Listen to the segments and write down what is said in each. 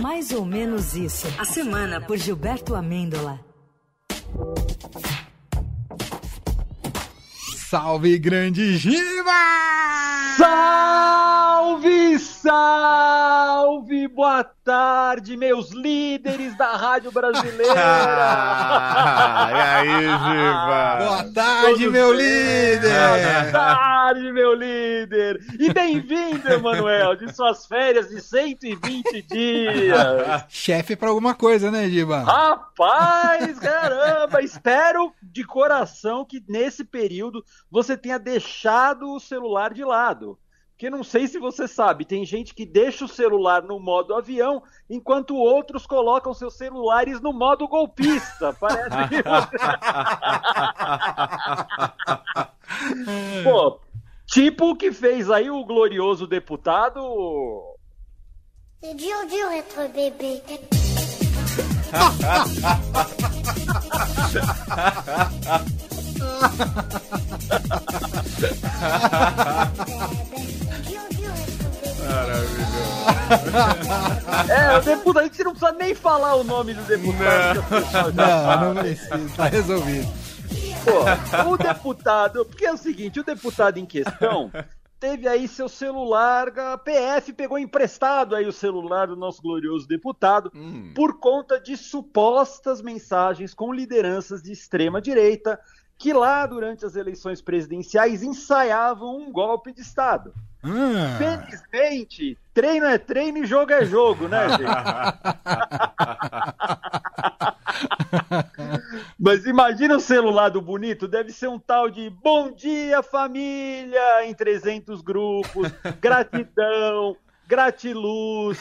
Mais ou menos isso. A semana por Gilberto Amêndola. Salve, grande Giba! Salve, salve! Boa tarde, meus líderes da Rádio Brasileira! e aí, Giba? Boa tarde, meu líder! Boa tarde, meu líder! E bem-vindo, Emanuel, de suas férias de 120 dias! Chefe pra alguma coisa, né, Giba? Rapaz, caramba! Espero de coração que nesse período você tenha deixado o celular de lado. Porque não sei se você sabe, tem gente que deixa o celular no modo avião, enquanto outros colocam seus celulares no modo golpista. Parece que Pô, tipo o que fez aí o glorioso deputado. C'est dur, dur être bébé. É, o deputado, a gente não precisa nem falar o nome do deputado. que o pessoal já Não, não precisa, tá resolvido. Pô, o deputado, porque é o seguinte, o deputado em questão teve aí seu celular, a PF pegou emprestado aí o celular do nosso glorioso deputado Hum. por conta de supostas mensagens com lideranças de extrema direita que lá durante as eleições presidenciais ensaiavam um golpe de Estado. Ah, Felizmente, treino é treino e jogo é jogo, né, gente? Mas imagina o celular do bonito, deve ser um tal de bom dia família! em 300 grupos, gratidão, gratiluz,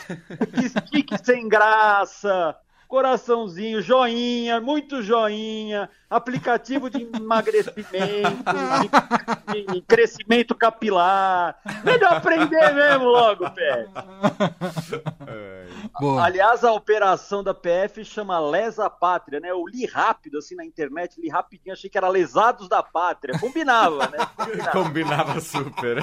stick sem graça, coraçãozinho, joinha, muito joinha, aplicativo de emagrecimento, de, de crescimento capilar. Melhor aprender mesmo logo, pé. boa. Aliás, a operação da PF chama Lesa Pátria, né? Eu li rápido, assim, na internet, li rapidinho, achei que era Lesados da Pátria. Combinava, né? Combinava. Combinava super.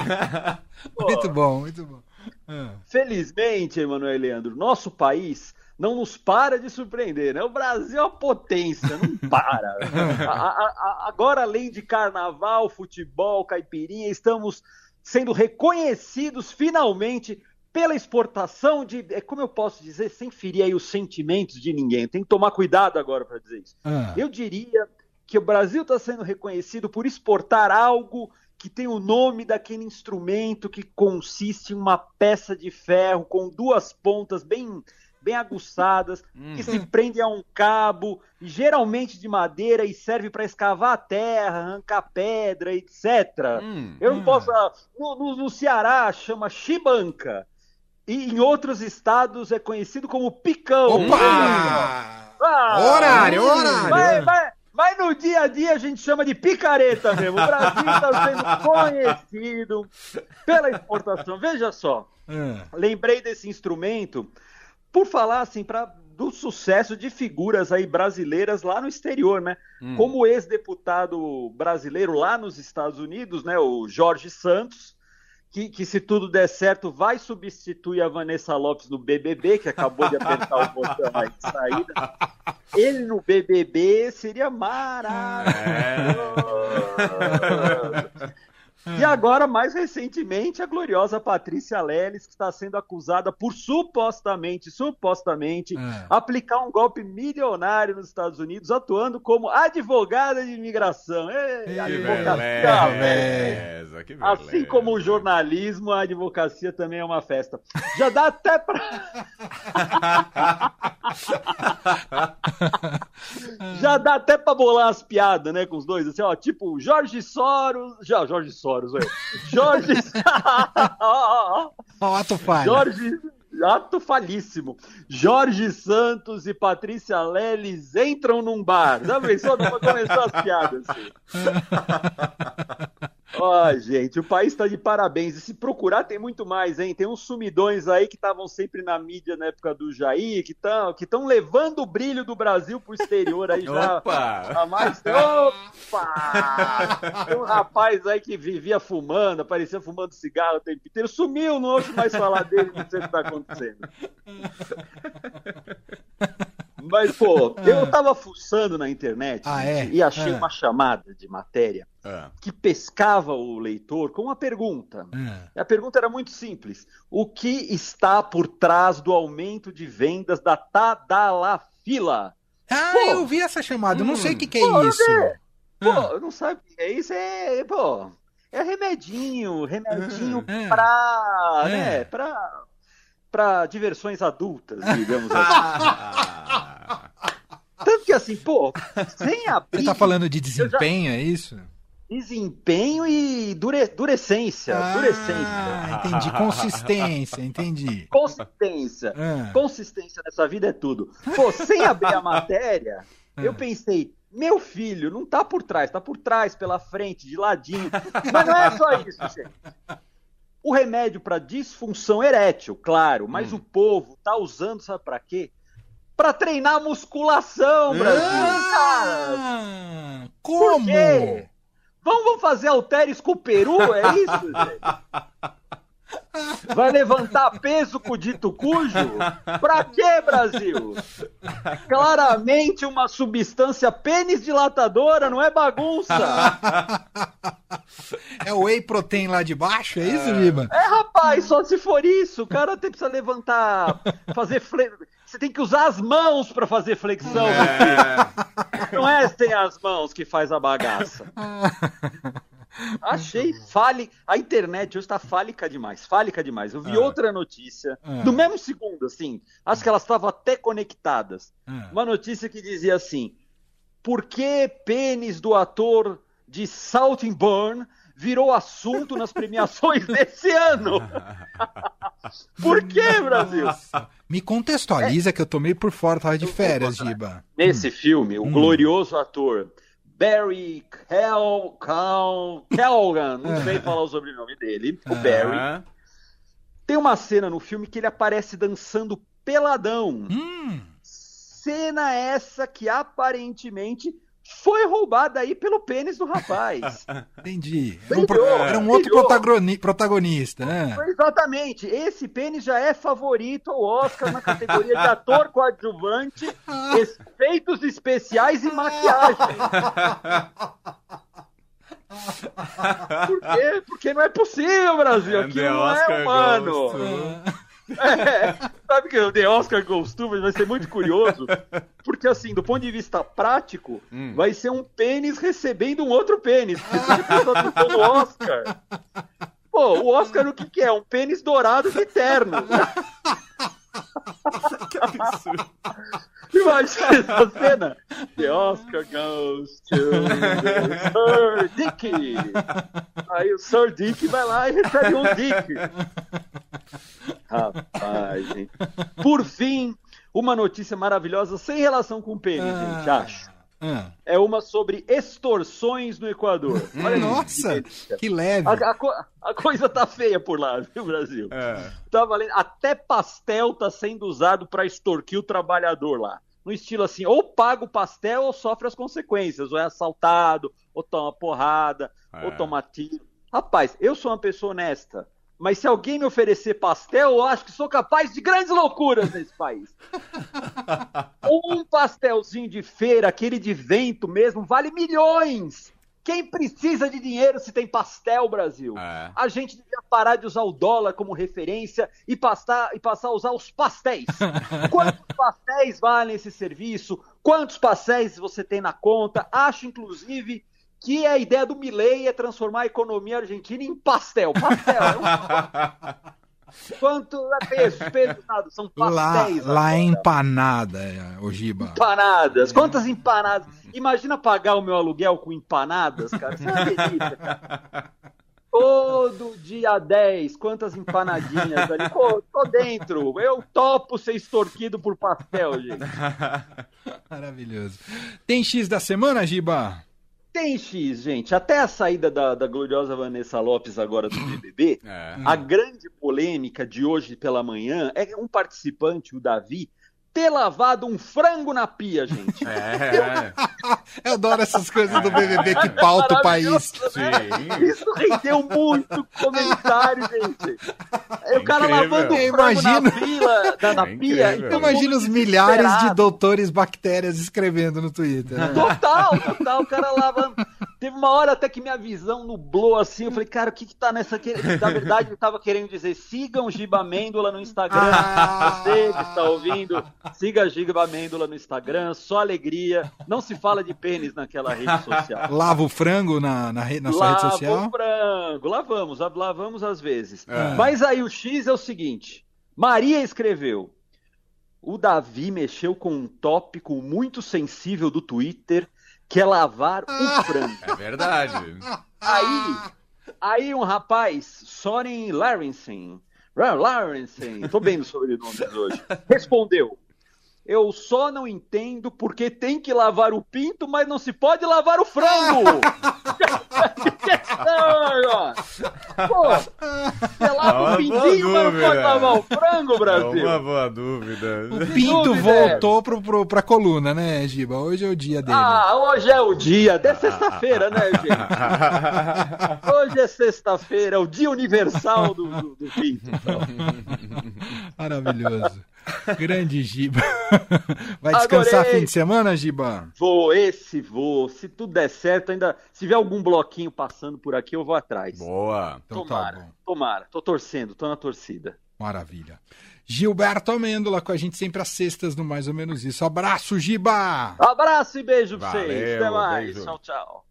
Pô, Muito bom, muito bom. Ah, Felizmente, Emanuel e Leandro, nosso país não nos para de surpreender, né? O Brasil é uma potência, não para. A- a- a- agora, além de carnaval, futebol, caipirinha, estamos sendo reconhecidos finalmente pela exportação de, é, como eu posso dizer, sem ferir aí os sentimentos de ninguém. Tem que tomar cuidado agora para dizer isso. ah. Eu diria que o Brasil está sendo reconhecido por exportar algo que tem o nome daquele instrumento que consiste em uma peça de ferro com duas pontas bem, bem aguçadas, que se prende a um cabo, geralmente de madeira, e serve para escavar a terra, arrancar pedra, etc. Hum. Eu não posso. ah, No, no- no Ceará chama chibanca. E em outros estados é conhecido como picão. Opa! Ah, Horário, horário. Mas, mas- mas no dia a dia a gente chama de picareta mesmo. O Brasil está sendo conhecido pela exportação. Veja só, Ah, lembrei desse instrumento por falar assim para do sucesso de figuras aí brasileiras lá no exterior, né? Hum. Como o ex-deputado brasileiro lá nos Estados Unidos, né? O Jorge Santos. Que, que se tudo der certo vai substituir a Vanessa Lopes no BBB, que acabou de apertar o botão aí de saída. Ele no BBB seria maravilhoso. E agora, mais recentemente, a gloriosa Patrícia Leles, que está sendo acusada por supostamente, supostamente, Ah. aplicar um golpe milionário nos Estados Unidos, atuando como advogada de imigração. Ei, Que advocacia, beleza, que beleza. Assim como o jornalismo, a advocacia também é uma festa. Já dá até pra. Já dá até pra bolar as piadas, né, com os dois, assim, ó, tipo, Jorge Soros, já, Jorge Soros, velho. Jorge Ó, o ato falha. Jorge ato falíssimo. Jorge Santos e Patrícia Leles entram num bar. Já pensou pra começar as piadas? Assim. Ó, gente, o país está de parabéns. E se procurar, tem muito mais, hein? Tem uns sumidões aí que estavam sempre na mídia na época do Jair, que estão que tão levando o brilho do Brasil pro exterior aí já. Opa! Há mais. Opa! Tem um rapaz aí que vivia fumando, aparecia fumando cigarro o tempo inteiro, sumiu, não ouço mais falar dele, não sei o que está acontecendo. Mas, pô, eu tava fuçando na internet Ah, é? e achei Ah. uma chamada de matéria Ah, que pescava o leitor com uma pergunta. Ah. E a pergunta era muito simples. O que está por trás do aumento de vendas da Tadalafila? Ah, Pô. eu vi essa chamada. Eu não sei o que, que é Pô, isso. Pô, Ah. não sabe o que é isso? É, pô, é remedinho, remedinho Ah. pra, Ah. né, pra, pra diversões adultas, digamos assim. Assim, pô, sem abrir Você tá falando de desempenho, é isso? desempenho e dure, durecência, durecência, Ah, entendi. Consistência, entendi. consistência. Ah. Consistência nessa vida é tudo. Pô, sem abrir a matéria, eu Ah. pensei, meu filho, não tá por trás, tá por trás, pela frente, de ladinho. Mas não é só isso, gente. O remédio para disfunção erétil, claro, mas o povo tá usando, sabe pra quê? Pra treinar musculação, Brasil. Cara, Ah, por como? Vamos, vamos fazer halteres com o peru, é isso, gente? Vai levantar peso com o dito cujo? Pra quê, Brasil? Claramente uma substância pênis dilatadora, não é bagunça. É o whey protein lá de baixo, é isso, Giba? É, rapaz, só se for isso. O cara tem, precisa levantar, fazer fle... Você tem que usar as mãos pra fazer flexão, é. Não é sem as mãos que faz a bagaça. Achei fale. A internet hoje tá fálica demais, fálica demais. Eu vi Ah. outra notícia, Ah. no mesmo segundo, assim. Acho que elas estavam até conectadas. Ah. Uma notícia que dizia assim: Por que pênis do ator de Salt and Burn virou assunto nas premiações desse ano? Por que, Brasil? Me contextualiza que eu tomei por fora, tava de férias, Giba. Nesse filme, o Hum. glorioso ator Barry Cal... Cal... Calgan, não sei falar o sobrenome dele, o Barry, Ah, tem uma cena no filme que ele aparece dançando peladão. Hum, Cena essa que aparentemente foi roubada aí pelo pênis do rapaz. entendi. Um, Brilhou, era um outro protagoni- protagonista, né? Exatamente. Esse pênis já é favorito ao Oscar na categoria de ator coadjuvante, efeitos especiais e maquiagem. Por quê? Porque não é possível, Brasil. Aquilo the não é Oscar humano. É, sabe que o The Oscar Goes To vai ser muito curioso, porque assim, do ponto de vista prático, Hum. vai ser um pênis recebendo um outro pênis, você tá no Oscar... Pô, o Oscar o que que é? Um pênis dourado de terno. Que absurdo. Imagina essa cena. The Oscar goes to Sir Dick. Aí o Sir Dick vai lá e recebe um Dick. Rapaz, gente. Por fim, uma notícia maravilhosa sem relação com o pênis, gente, acho. Ah. É uma sobre extorsões no Equador. Olha aí, Nossa, que que leve. A, a a coisa tá feia por lá, viu, Brasil? É. Tá valendo. Até pastel tá sendo usado pra extorquir o trabalhador lá. No estilo assim, ou paga o pastel ou sofre as consequências, ou é assaltado, ou toma porrada, É. ou toma tiro. Rapaz, eu sou uma pessoa honesta, mas se alguém me oferecer pastel, eu acho que sou capaz de grandes loucuras nesse país. um pastelzinho de feira, aquele de vento mesmo, vale milhões. Quem precisa de dinheiro se tem pastel, Brasil? É. A gente devia parar de usar o dólar como referência e passar, e passar a usar os pastéis. Quantos pastéis valem esse serviço? Quantos pastéis você tem na conta? Acho, inclusive, que a ideia do Milley é transformar a economia argentina em pastel. Pastel. é um- Quanto é pesos? Pesos nada, são Lá, pastéis. lá é agora. empanada, é, o Giba. Empanadas. Quantas empanadas? Imagina pagar o meu aluguel com empanadas, cara. Isso é uma delícia, cara. Todo dia 10, quantas empanadinhas ali. Pô, tô dentro. Eu topo ser extorquido por pastel, gente. Maravilhoso. Tem X da semana, Giba? Tem X, gente. Até a saída da, da gloriosa Vanessa Lopes agora do BBB, É. a grande polêmica de hoje pela manhã é que um participante, o Davi, ter lavado um frango na pia, gente. É, Eu adoro essas coisas do BBB que pauta o país. sim. Isso rendeu muito comentário, gente. Aí o cara Incrível. lavando Eu o frango na, imagino. pila, na, na É pia. e Eu imagino mundo os milhares de doutores bactérias escrevendo no Twitter. né? Total, total, o cara lavando. Teve uma hora até que minha visão nublou assim. Eu falei, cara, o que que tá nessa. que- Na verdade, eu tava querendo dizer: sigam Giba Amêndola no Instagram. Ah. Você que está ouvindo, siga Giba Amêndola no Instagram. Só alegria. Não se fala de pênis naquela rede social. Lava o frango na, na, re- na sua rede Lava social? o frango, lavamos, lavamos às vezes. É. Mas aí o X é o seguinte: Maria escreveu. O Davi mexeu com um tópico muito sensível do Twitter, que é lavar o frango. É verdade. Aí, aí um rapaz, Soren Larensen, Larensen, tô bem nos sobrenomes hoje, respondeu. Eu só não entendo porque tem que lavar o pinto, mas não se pode lavar o frango. Pô, você lava É uma o pintinho, dúvida. lavar o frango, É Brasil? uma boa dúvida. O Pinto é voltou pro, pro, pra coluna, né, Giba? Hoje é o dia dele. Ah, hoje é o dia, até sexta-feira, né, gente? Hoje é sexta-feira, é o dia universal do, do, do pinto. Maravilhoso. Grande Giba. Vai descansar Adorei. fim de semana, Giba? Vou, esse vou. Se tudo der certo, ainda. Se tiver algum bloquinho passando por aqui, eu vou atrás. Boa. Então tomara, tá bom. tomara. Tô torcendo, tô na torcida. Maravilha. Gilberto Amêndola com a gente sempre às sextas no Mais ou Menos Isso. Abraço, Giba! Abraço e beijo pra vocês. Valeu, Até mais. beijo. Tchau, tchau.